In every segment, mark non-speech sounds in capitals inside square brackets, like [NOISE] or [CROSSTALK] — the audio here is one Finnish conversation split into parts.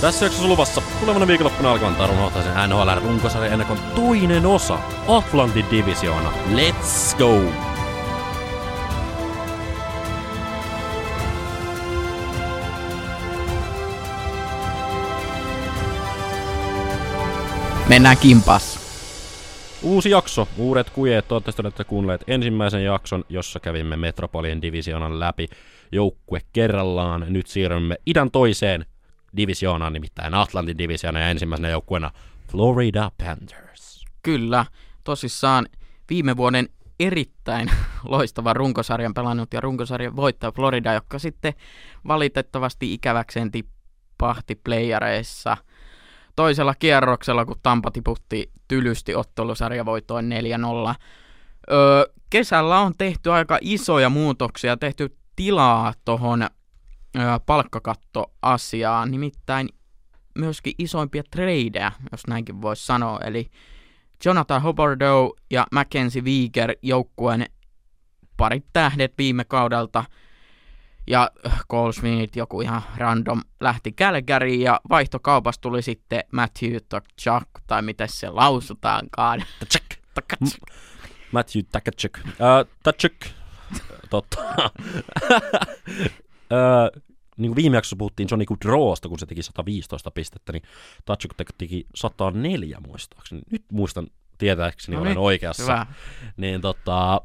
Tässä jaksossa luvassa tulevana viikonloppuna alkavan Taru Nohtaisen NHL runkosarjan ennakon toinen osa, Atlantin divisioona. Let's go! Mennään kimpas. Uusi jakso, uudet kujeet, toivottavasti olette kuunnelleet ensimmäisen jakson, jossa kävimme Metropolien divisioonan läpi joukkue kerrallaan. Nyt siirrymme idän toiseen divisioonaan, nimittäin Atlantin divisioona ja ensimmäisenä joukkueena Florida Panthers. Kyllä, tosissaan viime vuoden erittäin [LAUGHS] loistava runkosarjan pelannut ja runkosarjan voittaja Florida, joka sitten valitettavasti ikäväkseen tippahti playareissa toisella kierroksella, kun Tampa tiputti tylysti ottelusarjavoitoin 4-0. Öö, kesällä on tehty aika isoja muutoksia, tehty tilaa tuohon palkkakattoasiaan, nimittäin myöskin isoimpia tradeja, jos näinkin voisi sanoa, eli Jonathan Huberdeau ja Mackenzie Wieger joukkueen parit tähdet viime kaudelta, ja Cole Smith, joku ihan random, lähti Calgaryin, ja vaihtokaupassa tuli sitten Matthew Tkachuk, tai miten se lausutaankaan. Tkachuk. Matthew Tkachuk. Uh, Tkachuk. Totta. [LAUGHS] uh, niin kuin viime jaksossa puhuttiin Johnny Goodrowsta, kun se teki 115 pistettä, niin Tkachuk teki 104 muistaakseni. Nyt muistan tietääkseni no niin, olen oikeassa. Hyvä. Niin tota,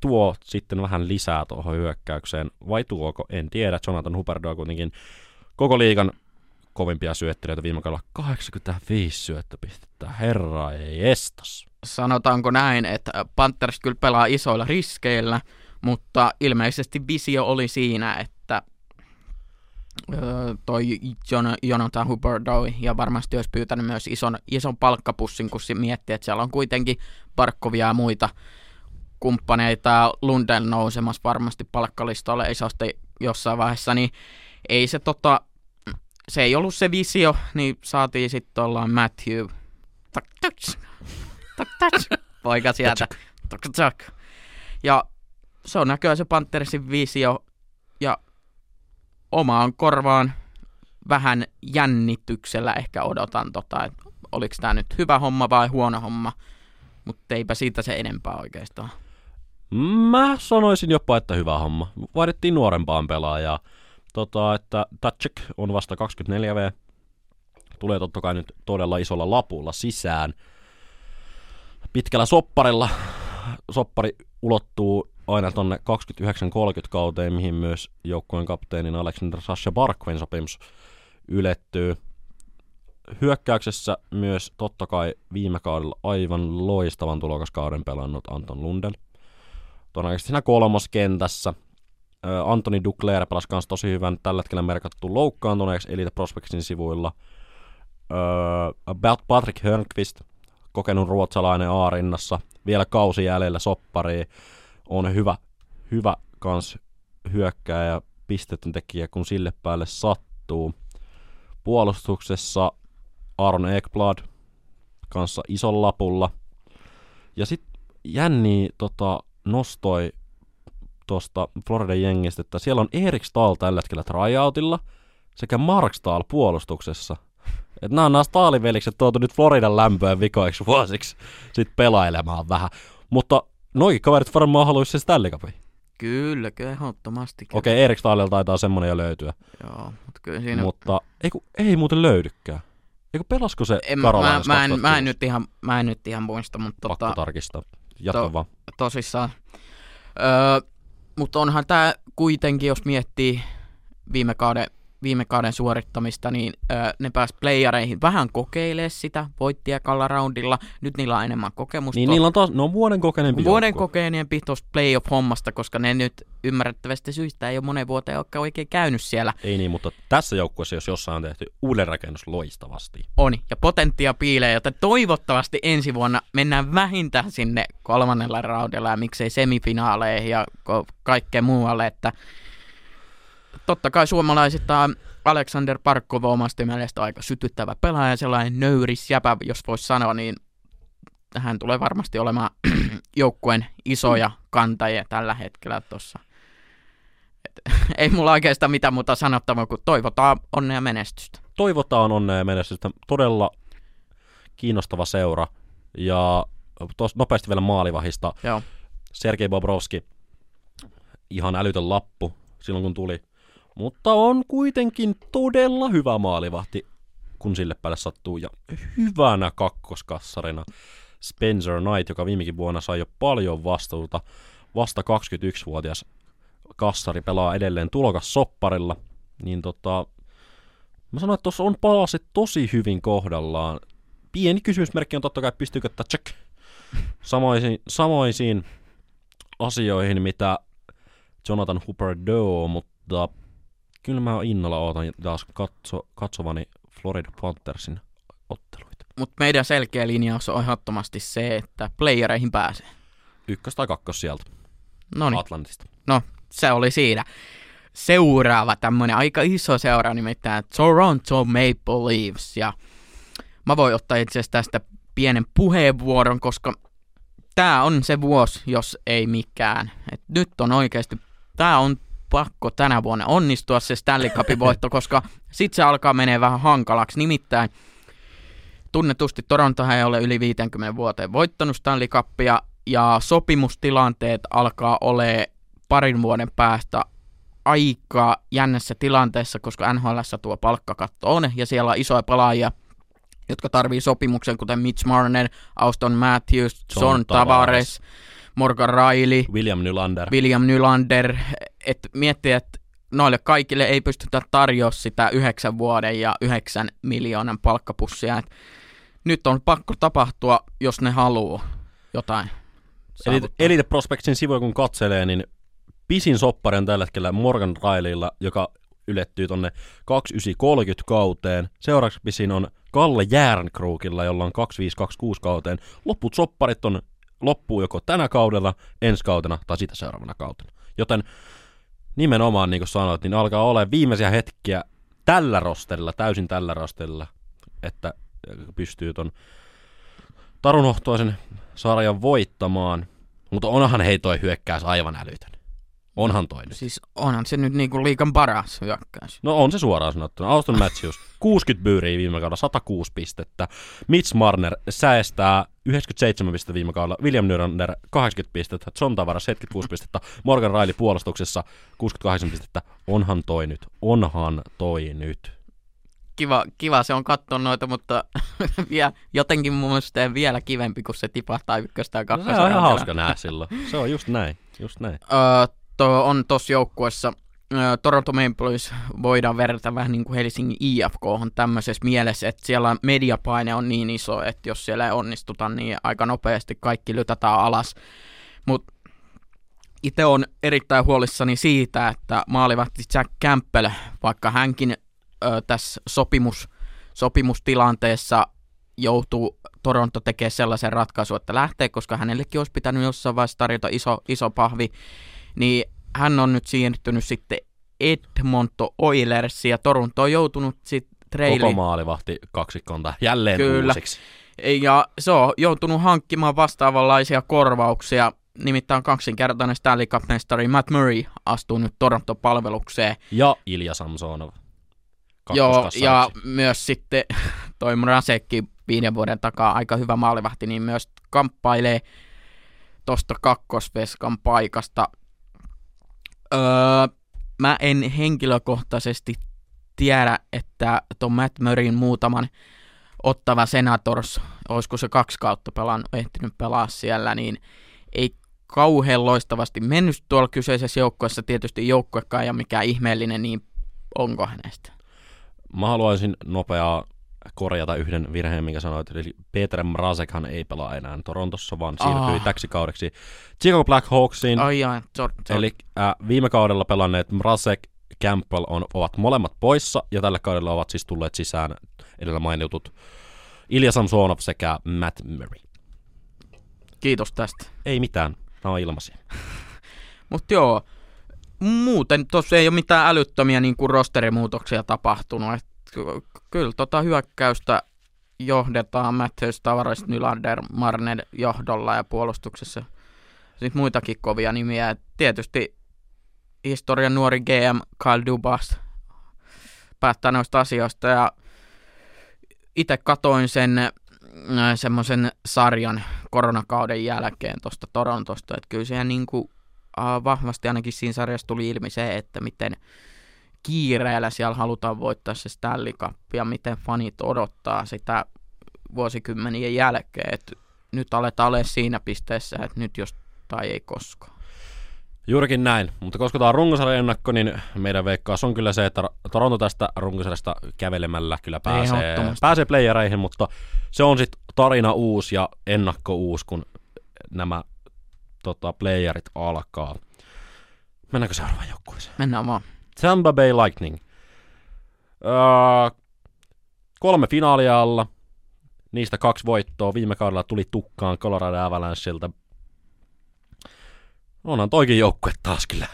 tuo sitten vähän lisää tuohon hyökkäykseen, vai tuoko, en tiedä. Jonathan Huberdeau kuitenkin koko liigan kovimpia syöttelijöitä viime kaudella 85 syöttöpistettä. Herra ei estas. Sanotaanko näin, että Panthers kyllä pelaa isoilla riskeillä, mutta ilmeisesti visio oli siinä, että toi Jonathan Huberdeau ja varmasti olisi pyytänyt myös ison, ison palkkapussin, kun se miettii, että siellä on kuitenkin Barkovia ja muita kumppaneita Lundell nousemassa varmasti palkkalistalle isosti jossain vaiheessa, niin ei se tota, se ei ollut se visio, niin saatiin sitten ollaan Matthew poika sieltä. Ja se on näköjään se Panthersin visio, ja omaan korvaan vähän jännityksellä ehkä odotan, tota, että oliko tämä nyt hyvä homma vai huono homma, mutta eipä siitä se enempää oikeastaan. Mä sanoisin jopa, että hyvä homma. Vaadittiin nuorempaan pelaajaa. Tota, että Tatchek on vasta 24V. Tulee totta kai nyt todella isolla lapulla sisään. Pitkällä sopparilla. Soppari ulottuu aina tonne 29-30 kauteen, mihin myös joukkueen kapteenin Alexander Sasha Barkven sopimus ylettyy. Hyökkäyksessä myös totta kai viime kaudella aivan loistavan tulokaskauden pelannut Anton Lundell – todennäköisesti siinä kolmoskentässä. Antoni Duclair pelasi myös tosi hyvän tällä hetkellä merkattu loukkaantuneeksi Elite Prospectsin sivuilla. Patrick Hörnqvist, kokenut ruotsalainen A-rinnassa, vielä kausi jäljellä soppari, on hyvä, hyvä kans hyökkää ja pistetten tekijä, kun sille päälle sattuu. Puolustuksessa Aaron Ekblad kanssa ison lapulla. Ja sitten jänni tota, nostoi tuosta Floridan jengistä, että siellä on Erik Stahl tällä hetkellä tryoutilla sekä Mark Stahl puolustuksessa. Että nämä on nämä Staalivelikset tuotu nyt Floridan lämpöön vikoiksi vuosiksi sit pelailemaan vähän. Mutta noi kaverit varmaan haluaisi sen Stanley Cupin. Kyllä, kyllä, ehdottomasti. Okei, okay, Erik Stahlilla taitaa semmonen jo löytyä. Joo, mutta kyllä siinä... Mutta ei, kun, ei muuten löydykään. Eikö pelasko se en, mä, mä, mä, en, mä, en nyt ihan, mä en nyt ihan muista, mutta... Pakko tota, tarkistaa. Jatka to, vaan. Tosissaan. Öö, mutta onhan tämä kuitenkin, jos miettii viime kauden viime kauden suorittamista, niin ö, ne pääs playereihin vähän kokeilemaan sitä, voitti ekalla roundilla, nyt niillä on enemmän kokemusta. Niin niillä on taas, no vuoden kokeneempi Vuoden kokeneempi tuosta playoff-hommasta, koska ne nyt ymmärrettävästi syistä ei ole monen vuoteen ole oikein käynyt siellä. Ei niin, mutta tässä joukkueessa, jos jossain on tehty uudenrakennus loistavasti. On, ja potenttia piilee, joten toivottavasti ensi vuonna mennään vähintään sinne kolmannella raudella ja miksei semifinaaleihin ja kaikkeen muualle, että totta kai suomalaisista Alexander Parkov on omasta mielestä aika sytyttävä pelaaja, sellainen nöyris jäpä, jos voisi sanoa, niin hän tulee varmasti olemaan [CLEARS THROAT] joukkueen isoja kantajia tällä hetkellä tuossa. [LAUGHS] ei mulla oikeastaan mitään muuta sanottavaa, kuin toivotaan onnea menestystä. toivotaan onnea ja menestystä. Todella kiinnostava seura. Ja tos, nopeasti vielä maalivahista. Joo. Sergei Bobrovski, ihan älytön lappu silloin kun tuli. Mutta on kuitenkin todella hyvä maalivahti, kun sille päälle sattuu. Ja hyvänä kakkoskassarina Spencer Knight, joka viimekin vuonna sai jo paljon vastuuta. Vasta 21-vuotias kassari pelaa edelleen tulokas sopparilla. Niin tota, mä sanoin, että tuossa on palaset tosi hyvin kohdallaan. Pieni kysymysmerkki on totta kai, pystyykö tämä check samoisiin, samoisiin asioihin, mitä Jonathan Huberdeau, mutta kyllä mä innolla ootan taas katso, katsovani Florida Panthersin otteluita. Mutta meidän selkeä linjaus on ehdottomasti se, että playereihin pääsee. Ykkös tai kakkos sieltä No niin, Atlantista. no se oli siinä. Seuraava tämmönen aika iso seura nimittäin Toronto Maple Leafs. Ja mä voin ottaa itse asiassa tästä pienen puheenvuoron, koska tämä on se vuosi, jos ei mikään. Et nyt on oikeasti, tämä on pakko tänä vuonna onnistua se Stanley Cupin voitto, [LAUGHS] koska sit se alkaa menee vähän hankalaksi. Nimittäin tunnetusti Torontohan ei ole yli 50 vuoteen voittanut Stanley Cupia, ja sopimustilanteet alkaa ole parin vuoden päästä aika jännässä tilanteessa, koska NHL tuo palkkakatto on, ja siellä on isoja pelaajia, jotka tarvii sopimuksen, kuten Mitch Marner, Auston Matthews, John John Tavares, Morgan Riley, William Nylander. William Nylander, että miettii, että noille kaikille ei pystytä tarjoamaan sitä yhdeksän vuoden ja yhdeksän miljoonan palkkapussia. Et nyt on pakko tapahtua, jos ne haluaa jotain saavuttaa. Elite Prospectsin sivuja kun katselee, niin pisin soppari on tällä hetkellä Morgan Rileylla, joka ylettyy tonne 2930 kauteen. Seuraavaksi pisin on Kalle Järnkruukilla, jolla on 2526 kauteen. Loput sopparit on loppuu joko tänä kaudella, ensi kautena tai sitä seuraavana kautena. Joten nimenomaan, niin kuin sanoit, niin alkaa olla viimeisiä hetkiä tällä rosterilla, täysin tällä rosterilla, että pystyy ton tarunhohtoisen sarjan voittamaan. Mutta onhan hei toi hyökkäys aivan älytön. Onhan toi nyt. Siis onhan se nyt niinku liikan paras hyökkäys. No on se suoraan sanottuna. Auston Matthews, [LAUGHS] 60 byyriä viime kaudella, 106 pistettä. Mitch Marner säästää 97 pistettä viime kaudella. William Nylander 80 pistettä. John Tavares 76 pistettä. Morgan Riley puolustuksessa 68 pistettä. Onhan toi nyt. Onhan toi nyt. Kiva, kiva se on katsoa noita, mutta [LAUGHS] vielä, jotenkin mun mielestä vielä kivempi, kun se tipahtaa ykköstä ja No, kakkosta. se on ihan hauska nähdä silloin. Se on just näin. Just näin. Öö, to, on tossa joukkuessa Toronto Maple Leafs voidaan verrata vähän niin kuin Helsingin IFK on tämmöisessä mielessä, että siellä mediapaine on niin iso, että jos siellä ei onnistuta, niin aika nopeasti kaikki lytätään alas. Mutta itse on erittäin huolissani siitä, että maalivahti Jack Campbell, vaikka hänkin ö, tässä sopimus, sopimustilanteessa joutuu Toronto tekemään sellaisen ratkaisun, että lähtee, koska hänellekin olisi pitänyt jossain vaiheessa tarjota iso, iso pahvi, niin hän on nyt siirtynyt sitten Edmonton Oilers ja Toronto on joutunut sitten Koko treili. maalivahti kaksikkonta jälleen Kyllä. uusiksi. Ja se on joutunut hankkimaan vastaavanlaisia korvauksia. Nimittäin kaksinkertainen Stanley Cup-mestari Matt Murray astuu nyt Toronto-palvelukseen. Ja Ilja Samsonov. Joo, ja myös sitten [LAUGHS] toi Mrasekki viiden vuoden takaa aika hyvä maalivahti, niin myös kamppailee tosta kakkosveskan paikasta. Öö, mä en henkilökohtaisesti tiedä, että tuon Matt Murrayn muutaman ottava Senators, olisiko se kaksi kautta pelaan, ehtinyt pelaa siellä, niin ei kauhean loistavasti mennyt tuolla kyseisessä joukkueessa. Tietysti joukkuekaan ole mikään ihmeellinen, niin onko hänestä? Mä haluaisin nopeaa korjata yhden virheen, minkä sanoit. Eli Peter Mrazekhan ei pelaa enää Torontossa, vaan siirtyi Ah. täksi kaudeksi Chicago Blackhawksiin. Ai jaa, sorry, sorry. Eli äh, viime kaudella pelanneet Mrazek, Campbell on, ovat molemmat poissa, ja tällä kaudella ovat siis tulleet sisään edellä mainitut Ilja Samsonov sekä Matt Murray. Kiitos tästä. Ei mitään, nämä on ilmaisia. [LAUGHS] Mutta joo, muuten tuossa ei ole mitään älyttömiä niin kuin rosterimuutoksia tapahtunut. Et ky- kyllä tota hyökkäystä johdetaan Matthews, Tavares, Nylander, Marner johdolla ja puolustuksessa. Sitten muitakin kovia nimiä. Et tietysti historian nuori GM Kyle Dubas päättää noista asioista ja itse katoin sen äh, semmoisen sarjan koronakauden jälkeen tuosta Torontosta, että kyllä se niin kuin, äh, vahvasti ainakin siinä sarjassa tuli ilmi se, että miten kiireellä siellä halutaan voittaa se Stanley Cup ja miten fanit odottaa sitä vuosikymmenien jälkeen, että nyt aletaan olla siinä pisteessä, että nyt jos tai ei koskaan. Juurikin näin, mutta koska tämä on runkosarjan ennakko, niin meidän veikkaus on kyllä se, että Toronto tästä runkosarjasta kävelemällä kyllä pääsee, pääsee playereihin, mutta se on sitten tarina uusi ja ennakko uusi, kun nämä tota, playerit alkaa. Mennäänkö seuraavaan joukkueeseen? Mennään vaan. Tampa Bay Lightning. Öö, kolme finaalia alla, niistä kaksi voittoa. Viime kaudella tuli tukkaan Colorado Avalancheilta Onhan toikin joukkue taas kyllä.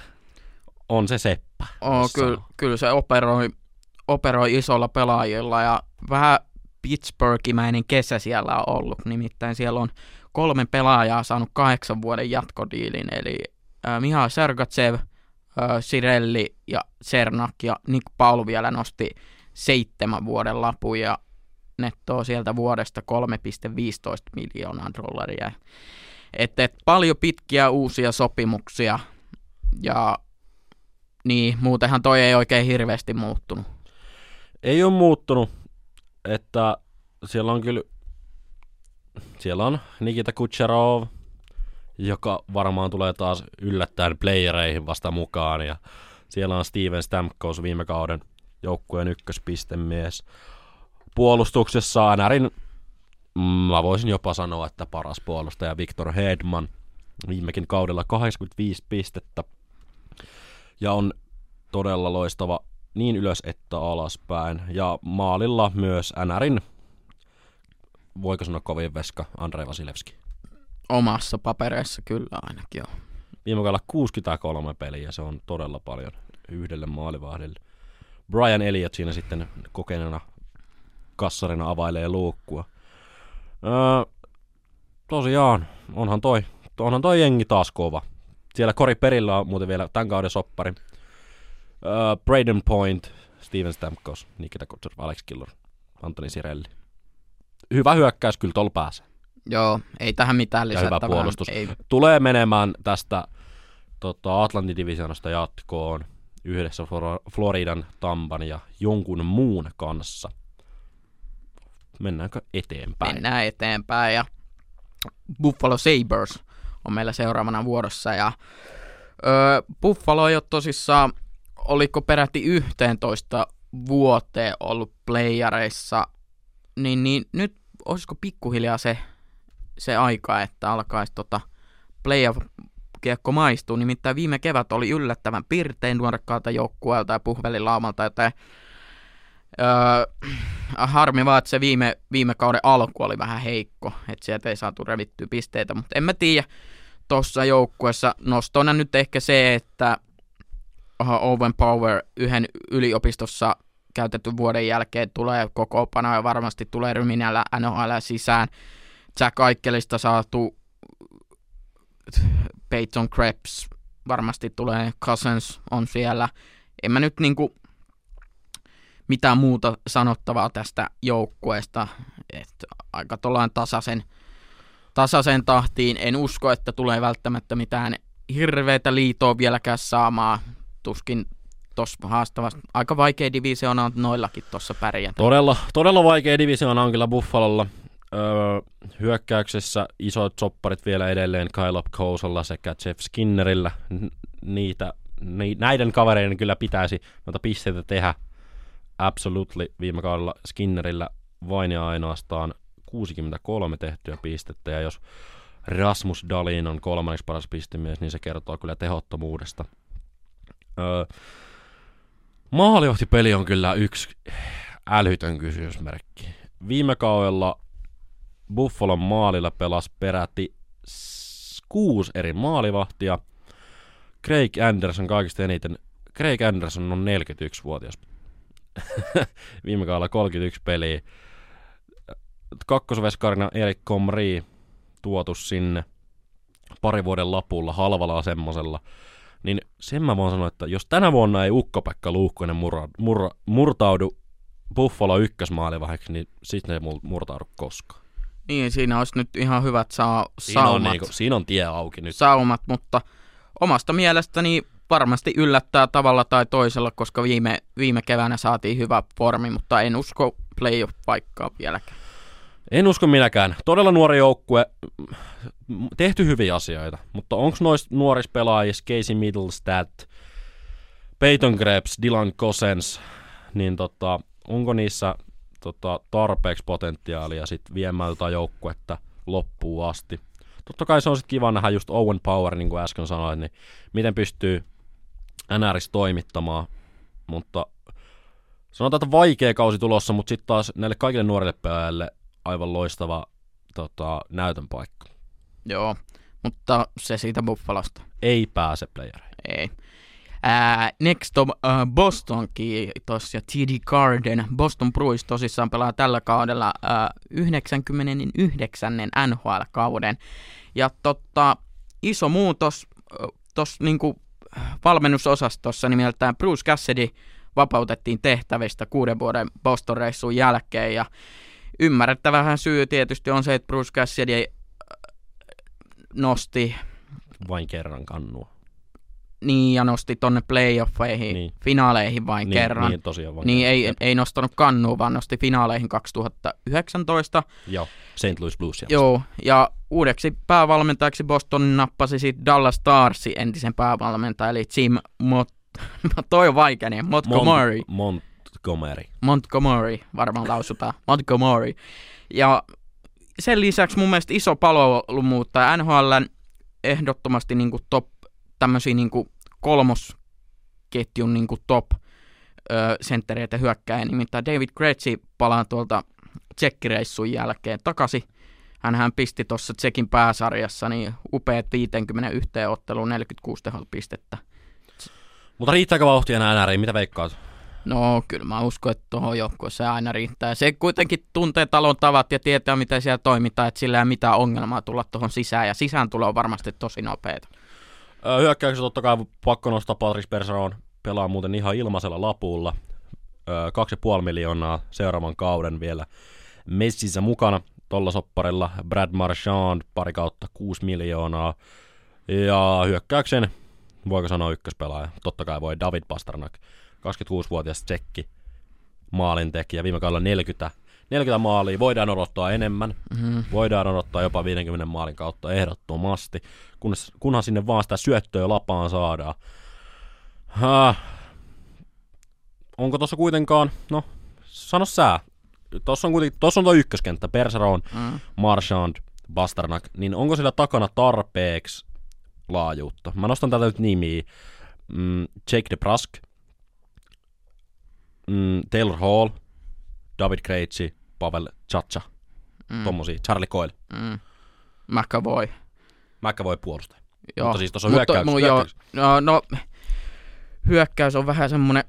On se seppä. Oh, kyllä, kyllä se operoi, operoi isolla pelaajilla ja vähän Pittsburghimäinen kesä siellä on ollut. Nimittäin siellä on kolme pelaajaa saanut kahdeksan vuoden jatkodiilin, eli äh, Miha Sergatsev, äh, Sirelli ja Sernak ja Nick Paul vielä nosti seitsemän vuoden lapun ja nettoa sieltä vuodesta 3,15 miljoonaa dollaria. Että et paljon pitkiä uusia sopimuksia ja niin, muutenhan toi ei oikein hirveästi muuttunut. Ei ole muuttunut, että siellä on kyllä, siellä on Nikita Kucherov, joka varmaan tulee taas yllättäen playereihin vasta mukaan ja siellä on Steven Stamkos viime kauden joukkueen ykköspistemies. Puolustuksessa NRin mä voisin jopa sanoa, että paras puolustaja Victor Hedman viimekin kaudella 85 pistettä ja on todella loistava niin ylös että alaspäin. Ja maalilla myös NRin, voiko sanoa kovin veska, Andrei Vasilevski. Omassa papereissa kyllä ainakin joo. Viime kaudella 63 peliä, se on todella paljon yhdelle maalivahdelle. Brian Elliott siinä sitten kokeneena kassarina availee luukkua. Öö, tosiaan, onhan toi, onhan toi jengi taas kova. Siellä Kori Perillä on muuten vielä tämän kauden soppari. Öö, Braden Point, Steven Stamkos, Nikita Kutsur, Alex Killor, Antoni Sirelli. Hyvä hyökkäys kyllä tuolla pääsee. Joo, ei tähän mitään lisättävää. Hyvä puolustus. Ei. Tulee menemään tästä tota, Atlantin divisionasta jatkoon yhdessä Floridan, Tampan ja jonkun muun kanssa – mennäänkö eteenpäin? Mennään eteenpäin ja Buffalo Sabres on meillä seuraavana vuorossa ja öö, Buffalo ei ole tosissaan, oliko peräti 11 vuoteen ollut playareissa, niin, niin nyt olisiko pikkuhiljaa se, se aika, että alkaisi tota playoff kiekko maistuu. Nimittäin viime kevät oli yllättävän pirtein nuorekkaalta joukkueelta ja puhvelilaumalta, joten Öö, harmi vaan, että se viime, viime kauden alku oli vähän heikko, että sieltä ei saatu revittyä pisteitä, mutta en mä tiedä, tuossa joukkueessa nostona nyt ehkä se, että Owen Power yhden yliopistossa käytetty vuoden jälkeen tulee koko pana ja varmasti tulee ryminällä NHL sisään. Jack Aikkelista saatu Peyton Krebs varmasti tulee, Cousins on siellä. En mä nyt niinku mitään muuta sanottavaa tästä joukkueesta. että aika tuollain tasaisen, tasaisen tahtiin. En usko, että tulee välttämättä mitään hirveitä liitoa vieläkään saamaan. Tuskin tuossa haastavassa. Aika vaikea divisioona on noillakin tuossa pärjätä. Todella, todella vaikea divisioona on kyllä Buffalolla. Öö, hyökkäyksessä isot sopparit vielä edelleen Kyle Kousalla sekä Jeff Skinnerillä. Niitä, ni, näiden kavereiden kyllä pitäisi noita pisteitä tehdä Absolutely viime kaudella Skinnerillä vain ja ainoastaan 63 tehtyä pistettä, ja jos Rasmus Dalin on kolmanneksi paras pistemies, niin se kertoo kyllä tehottomuudesta. Öö, maalivahtipeli on kyllä yksi älytön kysymysmerkki. Viime kaudella Buffalon maalilla pelasi peräti kuusi eri maalivahtia. Craig Anderson kaikista eniten. Craig Anderson on 41-vuotias [LAUGHS] viime kaudella 31 peliä. Kakkosveskarina Erik Komri tuotu sinne pari vuoden lapulla halvalla semmosella. Niin sen mä voin sanoa, että jos tänä vuonna ei Ukko-Pekka Luukkonen murra, murra, murtaudu Buffalo ykkösmaalivahdeksi, niin sitten ei murtaudu koskaan. Niin, siinä olisi nyt ihan hyvät saa, Siinä on, saumat, niinku, siinä on tie auki nyt. saumat, mutta omasta mielestäni varmasti yllättää tavalla tai toisella, koska viime, viime keväänä saatiin hyvä formi, mutta en usko playoff-paikkaa vieläkään. En usko minäkään. Todella nuori joukkue, tehty hyviä asioita, mutta onko noissa nuorissa pelaajissa Casey Middlestat, Peyton Krebs, Dylan Cossens, niin tota, onko niissä tota, tarpeeksi potentiaalia sit viemään jotain joukkuetta loppuun asti? Totta kai se on sitten kiva nähdä just Owen Power, niin kuin äsken sanoin, niin miten pystyy NRissä toimittamaan, mutta sanotaan, että vaikea kausi tulossa, mutta sitten taas näille kaikille nuorille pelaajille aivan loistava tota, näytön paikka. Joo, mutta se siitä Buffalosta. Ei pääse playereihin. Ei. Ää, next on äh, Boston kiitos ja TD Garden. Boston Bruins tosissaan pelaa tällä kaudella äh, 99. NHL-kauden. Ja totta, iso muutos tuossa niinku, valmennusosastossa nimeltään Bruce Cassidy vapautettiin tehtävistä kuuden vuoden Boston-reissun jälkeen. Ja ymmärrettävähän syy tietysti on se, että Bruce Cassidy äh, nosti Vain kerran kannua. Niin ja nosti tonne playoffeihin, Niin. niin. finaaleihin vain niin, kerran. Niin, tosiaan vain Niin kerran. ei, ei nostanut kannua, vaan nosti finaaleihin 2019. Joo, St. Louis Blues. Joo, ja uudeksi päävalmentajaksi Boston nappasi sit Dallas Starsi entisen päävalmentaja, eli Jim Mot... [LAUGHS] Toi on vaikea niin, Montgomery. Mont- Montgomery. Montgomery varmaan lausutaan. Montgomery. Ja sen lisäksi mun mielestä iso palomuuttaja NHLn ehdottomasti niinku top, tämmöisiä niinku kolmosketjun niinku top ö, senttereitä hyökkääjä, nimittäin David Krejci palaa tuolta tsekkireissun jälkeen takaisin. Hänhän pisti tuossa Tsekin pääsarjassa niin upeat 51 otteluun 46 tehopistettä. Mutta riittääkö vauhtia enää NRiin? Mitä veikkaat? No kyllä mä uskon, että tuohon joukkueeseen aina riittää. Se kuitenkin tuntee talon tavat ja tietää, miten siellä toimitaan, että sillä ei ole mitään ongelmaa tulla tuohon sisään. Ja sisään tulee varmasti tosi nopeeta. Hyökkäyksessä totta kai pakko nostaa Patrice Bergeron. Pelaa muuten ihan ilmaisella lapulla. Ö, 2,5 miljoonaa seuraavan kauden vielä messissä mukana tolla sopparilla. Brad Marchand pari kautta 6 miljoonaa. Ja hyökkäyksen, voiko sanoa ykköspelaaja? Totta kai voi David Pasternak, 26-vuotias tsekki, maalintekijä. Viime kaudella 40, 40 maalia. Voidaan odottaa enemmän. Mm-hmm. Voidaan odottaa jopa 50 maalin kautta ehdottomasti, kunnes, kunhan sinne vaan sitä syöttöä lapaan saadaan. Häh. Onko tuossa kuitenkaan, no sano sää, tuossa on, kuitenkin, tossa on tuo ykköskenttä, Perseron, Mm. Marchand, Basternak, niin onko sillä takana tarpeeksi laajuutta? Mä nostan täältä nyt nimiä. Mm, Jake DeBrusk, mm, Taylor Hall, David Krejci, Pavel Chacha, Mm. tommosia, Charlie Coyle. Mm. McAvoy. McAvoy puolustaja. Joo. Mutta siis tuossa on Mutta- hyökkäys, mu- joo, hyökkäys. no, no, hyökkäys on vähän semmonen,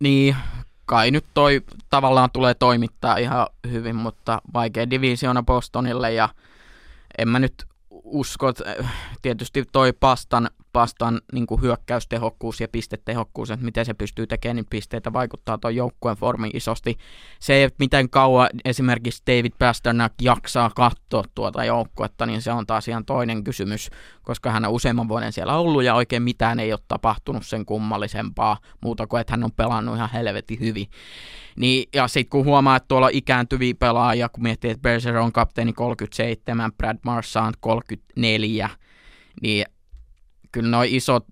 niin, kai nyt toi tavallaan tulee toimittaa ihan hyvin, mutta vaikea divisiona Bostonille ja en mä nyt usko, että tietysti toi Pastan, Pastan niin hyökkäystehokkuus ja pistetehokkuus, että miten se pystyy tekemään, niin pisteitä vaikuttaa tuon joukkueen formiin isosti. Se, että miten kauan esimerkiksi David Pasternak jaksaa katsoa tuota joukkuetta, niin se on taas ihan toinen kysymys, koska hän on useamman vuoden siellä ollut ja oikein mitään ei ole tapahtunut sen kummallisempaa, muuta kuin että hän on pelannut ihan helvetin hyvin. Niin, ja sitten kun huomaa, että tuolla on ikääntyviä pelaajia, kun miettii, että Berger on kapteeni 37, Brad Marchand 34, niin kyllä nuo isot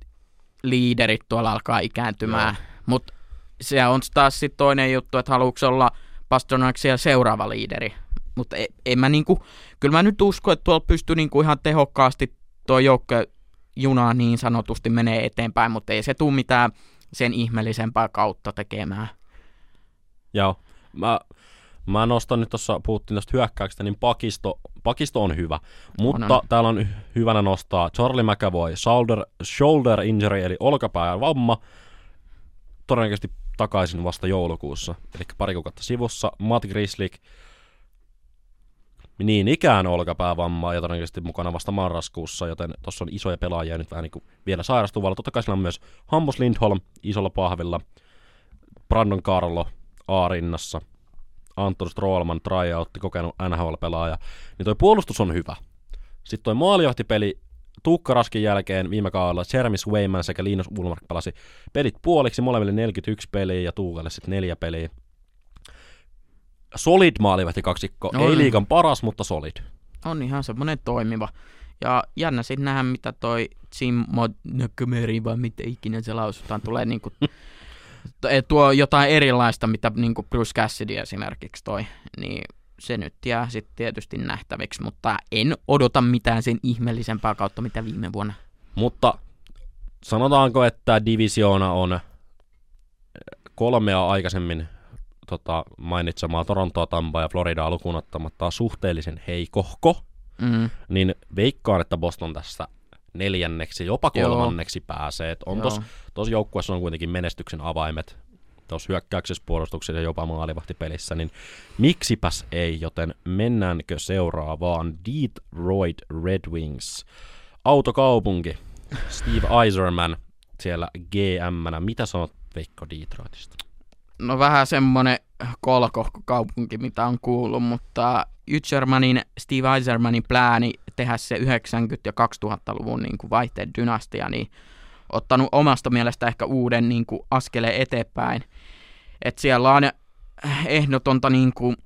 liiderit tuolla alkaa ikääntymään. Mutta se on taas sitten toinen juttu, että haluatko olla Pasternak siellä seuraava liideri. Mutta en, en mä niinku, kyllä mä nyt uskon, että tuolla pystyy niinku ihan tehokkaasti tuo joukko junaa niin sanotusti menee eteenpäin, mutta ei se tule mitään sen ihmeellisempää kautta tekemään. Joo. Mä, mä nostan nyt tuossa, puhuttiin tästä hyökkäyksestä, niin pakisto, pakisto on hyvä. Mutta on. täällä on hy- hyvänä nostaa Charlie McAvoy, shoulder, shoulder injury, eli olkapään vamma. Todennäköisesti takaisin vasta joulukuussa, eli pari kuukautta sivussa. Matt Grislik, niin ikään olkapäävammaa ja todennäköisesti mukana vasta marraskuussa, joten tuossa on isoja pelaajia nyt vähän niin kuin vielä sairastuvalla. Totta kai sillä on myös Hampus Lindholm isolla pahvilla. Brandon Carlo A-rinnassa, Anton Strollman, tryoutti, kokenut NHL-pelaaja, niin toi puolustus on hyvä. Sitten toi maalijohtipeli Tuukka Raskin jälkeen viime kaudella Jeremy Swayman sekä Linus Ulmark pelasi pelit puoliksi, molemmille 41 peliä ja Tuukalle sitten neljä peliä. Solid maalivahti kaksikko, On. ei liikan paras, mutta solid. On ihan semmoinen toimiva. Ja jännä sitten nähdä, mitä toi Jim Montgomery, vai mitä ikinä se lausutaan, tulee niinku, [LAUGHS] tuo jotain erilaista, mitä niinku Bruce Cassidy esimerkiksi toi. Niin se nyt jää sitten tietysti nähtäviksi, mutta en odota mitään sen ihmeellisempää kautta, mitä viime vuonna. Mutta sanotaanko, että divisioona on kolmea aikaisemmin tota, mainitsemaa Torontoa, Tampaa ja Floridaa lukuun ottamatta heikohko, Mm. niin veikkaan, että Boston tässä neljänneksi, jopa Joo. kolmanneksi pääsee. Et on Joo. tos, joukkueessa on kuitenkin menestyksen avaimet tuossa hyökkäyksessä, puolustuksessa ja jopa maalivahtipelissä, niin miksipäs ei, joten mennäänkö seuraavaan Detroit Red Wings. Autokaupunki, Steve Eiserman siellä gm Mitä sanot Veikko Detroitista? No vähän semmonen kolkohko kaupunki, mitä on kuullut, mutta Ytsermanin, Steve Eisermanin plääni tehdä se 90- ja 2000-luvun niin kuin vaihteen dynastia, niin ottanut omasta mielestä ehkä uuden niin kuin askeleen eteenpäin. Et siellä on ehdotonta niin kuin,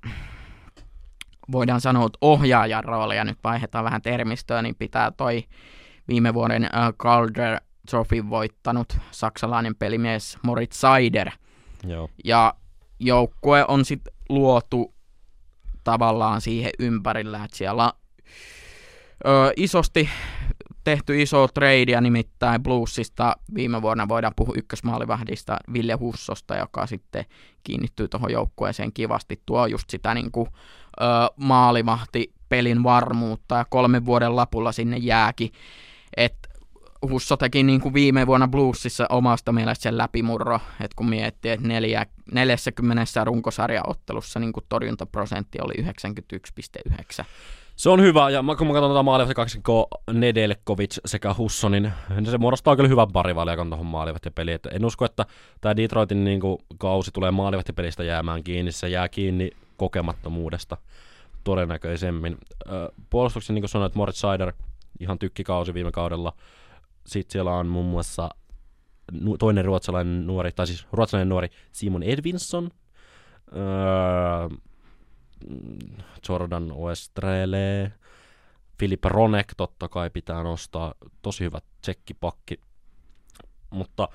voidaan sanoa, että ohjaajan roolia, nyt vaihdetaan vähän termistöä, niin pitää toi viime vuoden äh, Calder Trophy voittanut saksalainen pelimies Moritz Seider. Joo. Ja joukkue on sitten luotu tavallaan siihen ympärillä, että siellä ö, isosti tehty iso tradea, nimittäin Bluesista viime vuonna voidaan puhua ykkösmaalivahdista Ville Hussosta, joka sitten kiinnittyy tuohon joukkueeseen kivasti, tuo just sitä niin kuin, ö, maalivahti pelin varmuutta ja kolmen vuoden lapulla sinne jääkin, että Husso teki niin kuin viime vuonna Bluesissa omasta mielestä sen läpimurro, että kun miettii, että neljä, 40 runkosarjaottelussa niin kuin torjuntaprosentti oli 91,9. Se on hyvä, ja kun mä katson tätä maalivahti kaksikkoa Nedelkovic sekä Husso, niin se muodostaa kyllä hyvän parivaliakon tuohon maalivahtipeliin. Et en usko, että tämä Detroitin niin kuin, kausi tulee maalivahtipelistä jäämään kiinni. Se jää kiinni kokemattomuudesta todennäköisemmin. Puolustuksen, niin kuin sanoit, Moritz Seider, ihan tykkikausi viime kaudella. Sitten siellä on muun muassa toinen ruotsalainen nuori, tai siis ruotsalainen nuori Simon Edvinsson, öö, Jordan Oestrele, Filip Ronek totta kai pitää nostaa, tosi hyvä tsekkipakki, mutta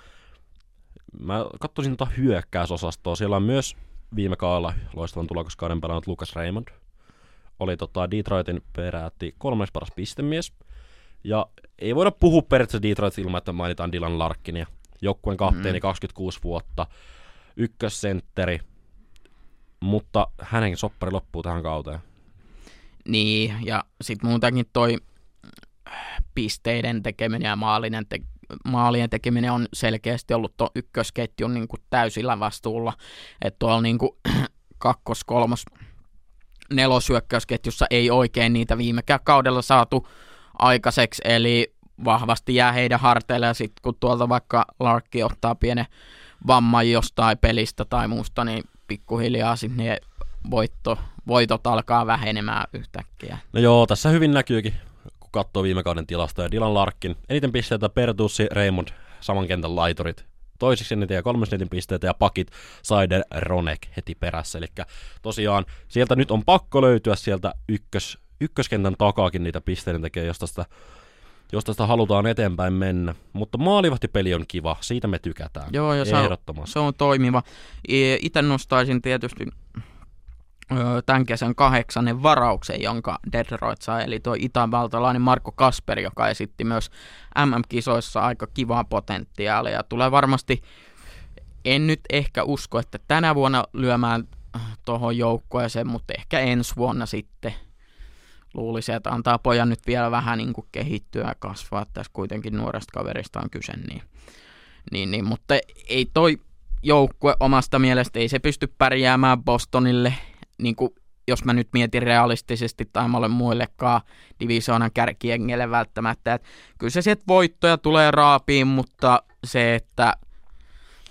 mä katsoisin tuota hyökkäysosastoa, siellä on myös viime kaudella loistavan tulokaskauden pelannut Lucas Raymond, oli tota Detroitin peräti kolmas paras pistemies, ja ei voida puhua periaatteessa Detroit ilman, että mainitaan Dylan Larkinia, joukkueen kapteeni, Mm. 26 vuotta, ykkössentteri, mutta hänenkin soppari loppuu tähän kauteen. Niin, ja sitten muutenkin toi pisteiden tekeminen ja maalinen te- maalien tekeminen on selkeästi ollut tuon ykkösketjun niin kuin täysillä vastuulla. Että tuolla niin kuin [CLEARS THROAT] kakkos, kolmos, nelosyökkäysketjussa ei oikein niitä viimekään kaudella saatu aikaiseksi, eli vahvasti jää heidän harteille, ja sitten kun tuolta vaikka Larkki ottaa pienen vamman jostain pelistä tai muusta, niin pikkuhiljaa sitten ne voitto, voitot alkaa vähenemään yhtäkkiä. No joo, tässä hyvin näkyykin, kun katsoo viime kauden tilastoja. Dylan Larkin, eniten pisteitä Pertussi, Raymond, saman kentän laiturit. Toiseksi eniten ja kolmas eniten pisteitä ja pakit Saider Ronek heti perässä. Eli tosiaan sieltä nyt on pakko löytyä sieltä ykkös, ykköskentän takaakin niitä pisteiden tekee, jos tästä, jos tästä halutaan eteenpäin mennä. Mutta maalivahtipeli on kiva, siitä me tykätään. Joo, ja se on, Ehdottomasti. se on toimiva. Itse nostaisin tietysti tämän kesän kahdeksannen varauksen, jonka Detroit sai, eli tuo itävaltalainen Marko Kasper, joka esitti myös MM-kisoissa aika kivaa potentiaalia, ja tulee varmasti, en nyt ehkä usko, että tänä vuonna lyömään tuohon joukkueeseen, mutta ehkä ensi vuonna sitten luulisin, että antaa pojan nyt vielä vähän niin kuin kehittyä ja kasvaa, tässä kuitenkin nuoresta kaverista on kyse, niin, niin, niin mutta ei toi joukkue omasta mielestä, ei se pysty pärjäämään Bostonille, niin kuin jos mä nyt mietin realistisesti tai molle muillekaan divisioonan kärkiengelle välttämättä, että kyllä se sieltä voittoja tulee raapiin, mutta se, että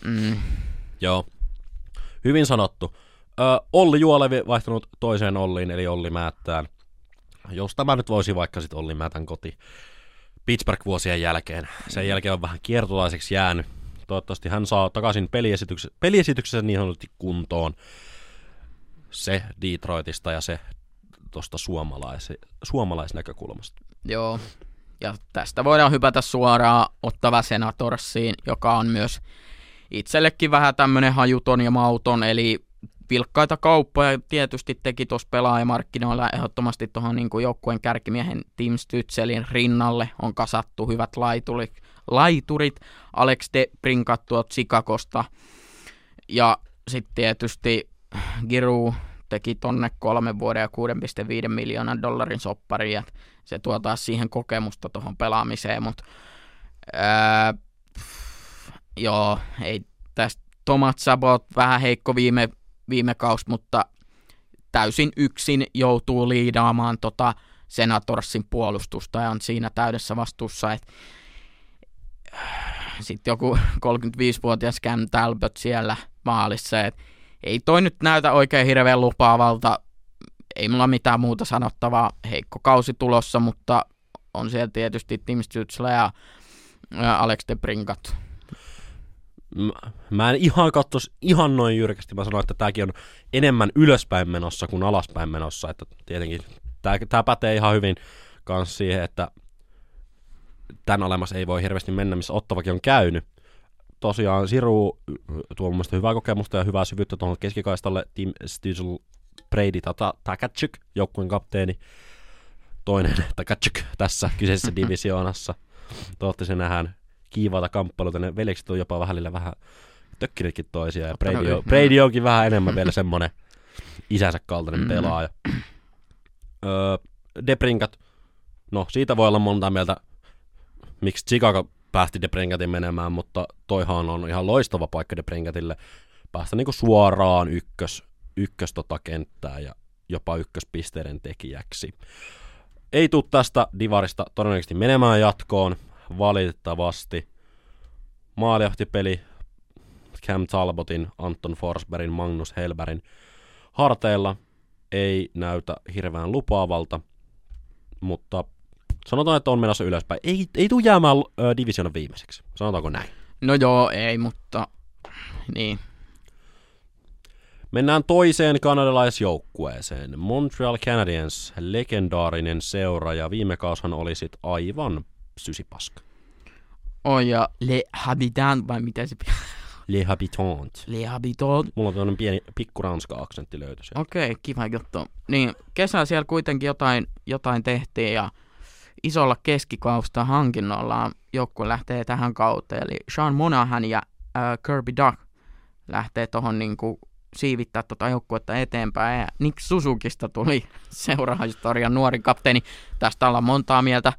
mm, Joo. Hyvin sanottu. Ö, Olli Juolevi vaihtunut toiseen Olliin, eli Olli Määttään. Jos tämä nyt voisi vaikka sitten Olli Määtän koti Pittsburgh-vuosien jälkeen. Sen jälkeen on vähän kiertolaiseksi jäänyt. Toivottavasti hän saa takaisin peliesityksessä, peliesityksessä niin sanotusti kuntoon se Detroitista ja se tuosta suomalais, suomalaisnäkökulmasta. Joo, ja tästä voidaan hypätä suoraan ottava Senatorsiin, joka on myös itsellekin vähän tämmöinen hajuton ja mauton, eli vilkkaita kauppoja. Tietysti teki tuossa pelaajamarkkinoilla ehdottomasti tuohon niin joukkueen kärkimiehen Tim Stützelin rinnalle. On kasattu hyvät laiturit, laiturit. Alex de Brinkat tuolta Chicagosta. Ja sitten tietysti Giroux teki tonne kolmen vuoden ja 6,5 miljoonan dollarin soppari, ja se tuo taas siihen kokemusta tuohon pelaamiseen, mutta ää, joo, ei tästä Tomat Sabot vähän heikko viime, viime kaus, mutta täysin yksin joutuu liidaamaan tota Senatorsin puolustusta ja on siinä täydessä vastuussa, että sitten joku 35-vuotias Cam Talbot siellä maalissa, että ei toi nyt näytä oikein hirveän lupaavalta. Ei mulla mitään muuta sanottavaa. Heikko kausi tulossa, mutta on siellä tietysti Tim Stützle ja, Alex de Brinkat. Mä en ihan katsoisi ihan noin jyrkästi. Mä sanoin, että tämäkin on enemmän ylöspäin menossa kuin alaspäin menossa. Että tietenkin tämä, tämä pätee ihan hyvin myös siihen, että tämän olemassa ei voi hirveästi mennä, missä Ottavakin on käynyt tosiaan Siru tuo mun mielestä hyvää kokemusta ja hyvää syvyyttä tuohon keskikaistalle. Tim Stüzl, Brady Takaczyk, joukkueen kapteeni. Toinen [LAUGHS] Takaczyk tässä kyseisessä [LAUGHS] divisioonassa. Toivottavasti nähdään kiivaata kamppailuita. Ne veljekset on jopa välillä vähän tökkinetkin toisia. Ja Brady, on, Brady onkin vähän enemmän vielä semmonen isänsä kaltainen mm. pelaaja. Öö, Debrinkat, no siitä voi olla monta mieltä, miksi Chicago päästi Debringatin menemään, mutta toihan on ihan loistava paikka Debringatille päästä niinku suoraan ykkös, ykkös tota kenttää ja jopa ykköspisteiden tekijäksi. Ei tule tästä divarista todennäköisesti menemään jatkoon, valitettavasti. Maaliahtipeli Cam Talbotin, Anton Forsbergin, Magnus Helberin harteilla ei näytä hirveän lupaavalta, mutta Sanotaan, että on menossa ylöspäin. Ei, ei tule jäämään divisioonan viimeiseksi. Sanotaanko näin? No joo, ei, mutta niin. Mennään toiseen kanadalaisjoukkueeseen. Montreal Canadiens, legendaarinen seura, ja viime kaushan oli sit aivan sysipaska. Oh, ja Le Habitant, vai mitä se [LAUGHS] Le Habitant. Le Habitant. Mulla on tämmönen pieni pikku ranska-aksentti löytyi Okei, okay, kiva juttu. Niin, kesällä siellä kuitenkin jotain, jotain tehtiin, ja isolla keskikausta hankinnolla joukkue lähtee tähän kauteen. Eli Sean Monahan ja äh, Kirby Duck lähtee tuohon niinku siivittää tuota joukkuetta eteenpäin. Ja Nick Susukista tuli [LAUGHS] seurahistorian nuori kapteeni. Tästä ollaan montaa mieltä.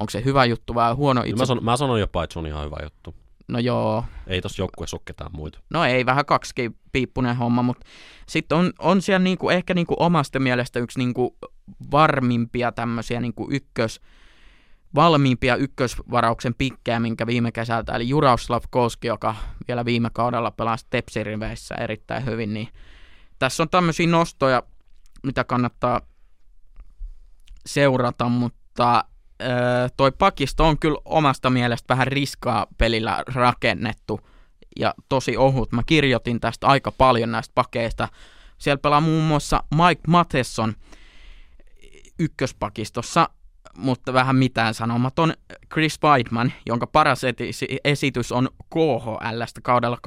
Onko se hyvä juttu vai huono itse? Mä, sanon, mä sanon jopa, että se on ihan hyvä juttu. No joo. Ei tossa joukkueessa ole ketään muita. No ei, vähän kaksi piippunen homma, mutta sitten on, on siellä niinku, ehkä niinku omasta mielestä yksi niinku varmimpia tämmöisiä niinku ykkös, valmiimpia ykkösvarauksen pikkejä, minkä viime kesältä, eli Juraslav Koski, joka vielä viime kaudella pelasi Tepsiriveissä erittäin hyvin, niin tässä on tämmöisiä nostoja, mitä kannattaa seurata, mutta toi pakisto on kyllä omasta mielestä vähän riskaa pelillä rakennettu ja tosi ohut. Mä kirjoitin tästä aika paljon näistä pakeista. Siellä pelaa muun muassa Mike Matheson ykköspakistossa mutta vähän mitään sanomaton Chris Weidman, jonka paras esitys on KHLstä kaudella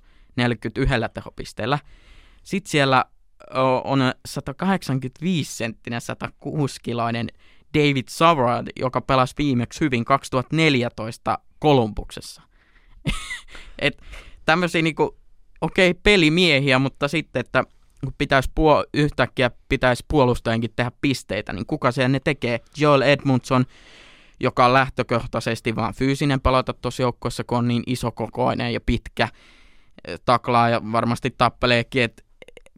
20-21 41 tehopisteellä. Sitten siellä on 185-senttinen, 106-kiloinen David Savrad, joka pelasi viimeksi hyvin 2014 Kolumbuksessa. [LAUGHS] Et tämmöisiä niinku, okei, okay, pelimiehiä, mutta sitten, että kun pitäisi puol- yhtäkkiä pitäisi puolustajankin tehdä pisteitä, niin kuka se ne tekee? Joel Edmundson, joka on lähtökohtaisesti vaan fyysinen palata tuossa joukkoissa, kun on niin isokokoinen ja pitkä, eh, taklaa ja varmasti tappeleekin, että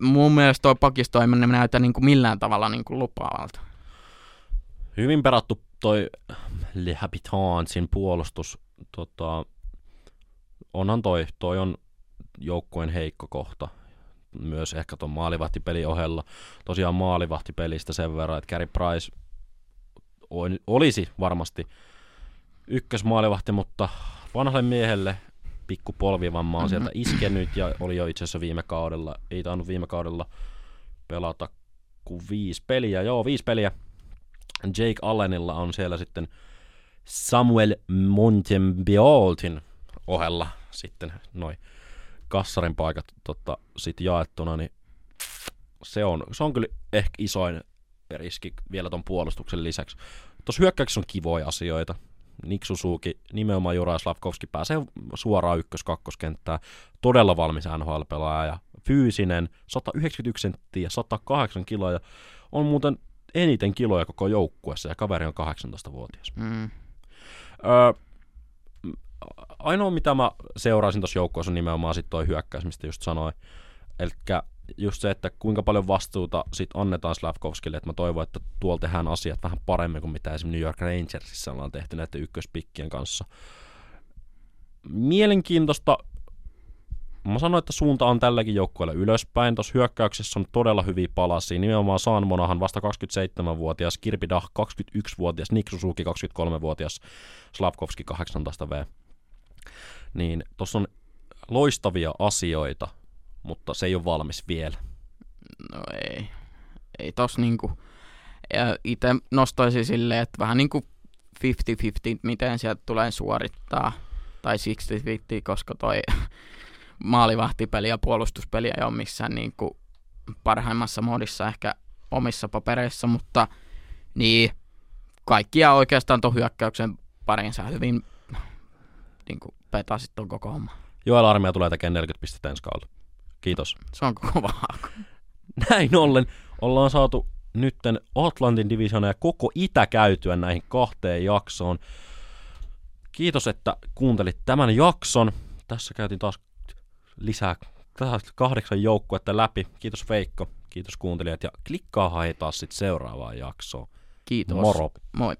mun mielestä toi pakisto ei näytä niin kuin millään tavalla niin kuin lupaavalta. Hyvin perattu toi Le Habitantsin puolustus. Tota, onhan toi, toi on joukkueen heikko kohta. Myös ehkä tuon maalivahtipelin ohella. Tosiaan maalivahtipelistä sen verran, että Gary Price olisi varmasti ykkösmaalivahti, mutta vanhalle miehelle pikku polvivamma on mm-hmm. sieltä iskenyt ja oli jo itse asiassa viime kaudella, ei tainnut viime kaudella pelata kuin viisi peliä. Joo, viisi peliä. Jake Allenilla on siellä sitten Samuel Montembioltin ohella sitten noin kassarin paikat tota, sit jaettuna, niin se on, se on kyllä ehkä isoin riski vielä ton puolustuksen lisäksi. Tuossa hyökkäyksessä on kivoja asioita. Nick Suzuki, nimenomaan Juraj Slavkovski pääsee suoraan ykkös-kakkoskenttään. Todella valmis NHL-pelaaja ja fyysinen, 191 senttiä, 108 kiloa on muuten eniten kiloja koko joukkuessa ja kaveri on 18-vuotias. Mm. Öö, ainoa mitä mä seuraisin tuossa joukkueessa on nimenomaan sitten toi hyökkäys, mistä just sanoin. Eli just se, että kuinka paljon vastuuta sit annetaan Slavkovskille, että mä toivon, että tuolla tehdään asiat vähän paremmin kuin mitä esimerkiksi New York Rangersissa ollaan tehty näiden ykköspikkien kanssa. Mielenkiintoista. Mä sanoin, että suunta on tälläkin joukkueella ylöspäin. Tuossa hyökkäyksessä on todella hyviä palasia. Nimenomaan Saan Monahan vasta 27-vuotias, Kirpi Dah 21-vuotias, Nick Suzuki 23-vuotias, Slavkovski 18V. Niin tuossa on loistavia asioita, mutta se ei ole valmis vielä. No ei. Ei tos niinku... Itse nostaisin silleen, että vähän niinku 50-50, miten sieltä tulee suorittaa. Tai 60-50, koska toi maalivahtipeli ja puolustuspeli ei ole missään niinku parhaimmassa modissa ehkä omissa papereissa, mutta niin kaikkia oikeastaan tuon hyökkäyksen parinsa hyvin niin kuin petasit tuon koko homma. Joel Armia tulee tekemään 40 pistettä ensi kaudella. Kiitos. Se on kova [LAUGHS] Näin ollen ollaan saatu nytten Atlantin divisiona ja koko itä käytyä näihin kahteen jaksoon. Kiitos, että kuuntelit tämän jakson. Tässä käytiin taas lisää kahdeksan joukkuetta läpi. Kiitos Veikko, kiitos kuuntelijat ja klikkaa haetaan sitten seuraavaan jaksoon. Kiitos. Moro. Moi.